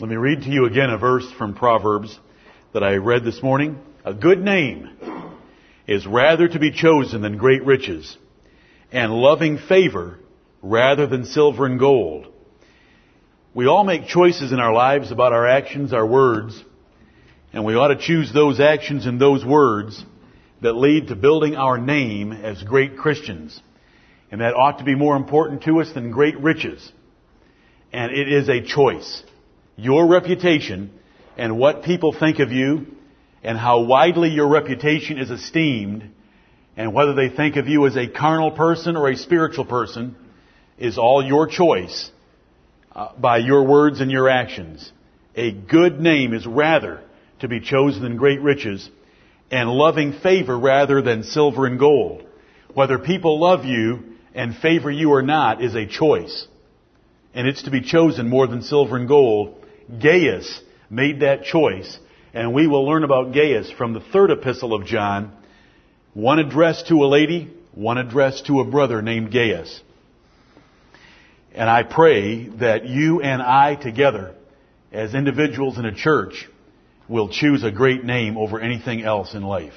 Let me read to you again a verse from Proverbs that I read this morning. A good name is rather to be chosen than great riches, and loving favor rather than silver and gold. We all make choices in our lives about our actions, our words, and we ought to choose those actions and those words that lead to building our name as great Christians. And that ought to be more important to us than great riches. And it is a choice your reputation and what people think of you and how widely your reputation is esteemed and whether they think of you as a carnal person or a spiritual person is all your choice uh, by your words and your actions. A good name is rather to be chosen than great riches and loving favor rather than silver and gold. Whether people love you and favor you or not is a choice. And it's to be chosen more than silver and gold Gaius made that choice, and we will learn about Gaius from the third epistle of John, one addressed to a lady, one addressed to a brother named Gaius. And I pray that you and I together, as individuals in a church, will choose a great name over anything else in life.